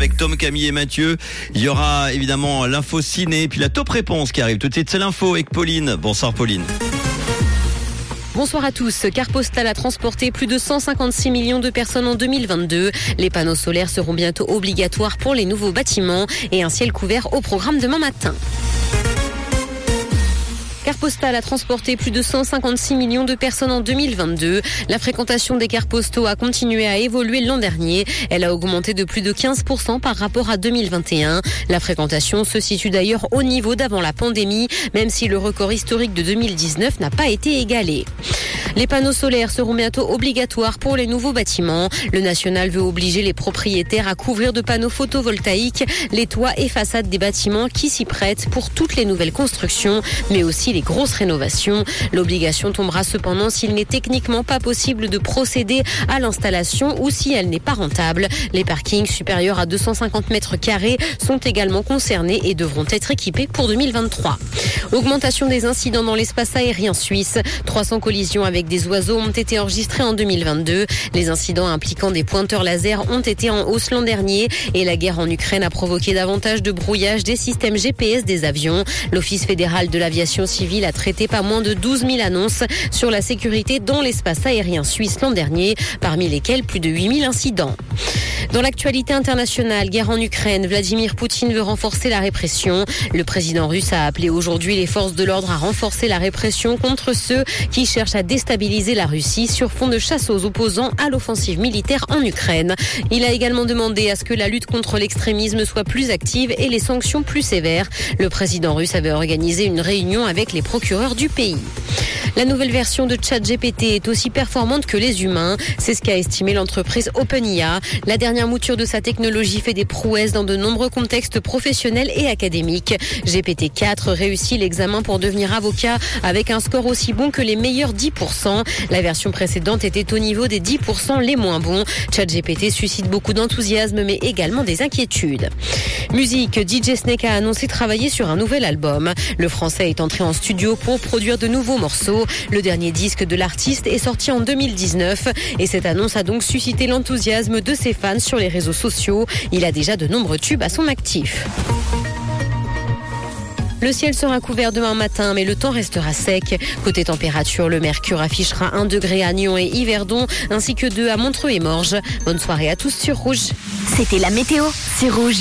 avec Tom, Camille et Mathieu. Il y aura évidemment l'info ciné, puis la top réponse qui arrive tout de suite. C'est l'info avec Pauline. Bonsoir Pauline. Bonsoir à tous. Car Postal a transporté plus de 156 millions de personnes en 2022. Les panneaux solaires seront bientôt obligatoires pour les nouveaux bâtiments et un ciel couvert au programme demain matin. Car Postal a transporté plus de 156 millions de personnes en 2022. La fréquentation des cars postaux a continué à évoluer l'an dernier. Elle a augmenté de plus de 15% par rapport à 2021. La fréquentation se situe d'ailleurs au niveau d'avant la pandémie, même si le record historique de 2019 n'a pas été égalé. Les panneaux solaires seront bientôt obligatoires pour les nouveaux bâtiments. Le national veut obliger les propriétaires à couvrir de panneaux photovoltaïques les toits et façades des bâtiments qui s'y prêtent pour toutes les nouvelles constructions, mais aussi les grosses rénovations. L'obligation tombera cependant s'il n'est techniquement pas possible de procéder à l'installation ou si elle n'est pas rentable. Les parkings supérieurs à 250 mètres carrés sont également concernés et devront être équipés pour 2023. Augmentation des incidents dans l'espace aérien suisse. 300 collisions avec des oiseaux ont été enregistrées en 2022. Les incidents impliquant des pointeurs laser ont été en hausse l'an dernier et la guerre en Ukraine a provoqué davantage de brouillage des systèmes GPS des avions. L'Office fédéral de l'aviation civile a traité pas moins de 12 000 annonces sur la sécurité dans l'espace aérien suisse l'an dernier, parmi lesquels plus de 8 000 incidents. Dans l'actualité internationale, guerre en Ukraine, Vladimir Poutine veut renforcer la répression. Le président russe a appelé aujourd'hui les forces de l'ordre à renforcer la répression contre ceux qui cherchent à déstabiliser la Russie sur fond de chasse aux opposants à l'offensive militaire en Ukraine. Il a également demandé à ce que la lutte contre l'extrémisme soit plus active et les sanctions plus sévères. Le président russe avait organisé une réunion avec les procureurs du pays. La nouvelle version de ChatGPT est aussi performante que les humains. C'est ce qu'a estimé l'entreprise OpenIA. La dernière mouture de sa technologie fait des prouesses dans de nombreux contextes professionnels et académiques. GPT-4 réussit l'examen pour devenir avocat avec un score aussi bon que les meilleurs 10%. La version précédente était au niveau des 10% les moins bons. ChatGPT suscite beaucoup d'enthousiasme mais également des inquiétudes. Musique, DJ Snake a annoncé travailler sur un nouvel album. Le français est entré en studio pour produire de nouveaux Le dernier disque de l'artiste est sorti en 2019 et cette annonce a donc suscité l'enthousiasme de ses fans sur les réseaux sociaux. Il a déjà de nombreux tubes à son actif. Le ciel sera couvert demain matin, mais le temps restera sec. Côté température, le mercure affichera 1 degré à Nyon et Yverdon, ainsi que 2 à Montreux et Morges. Bonne soirée à tous sur Rouge. C'était la météo, c'est Rouge.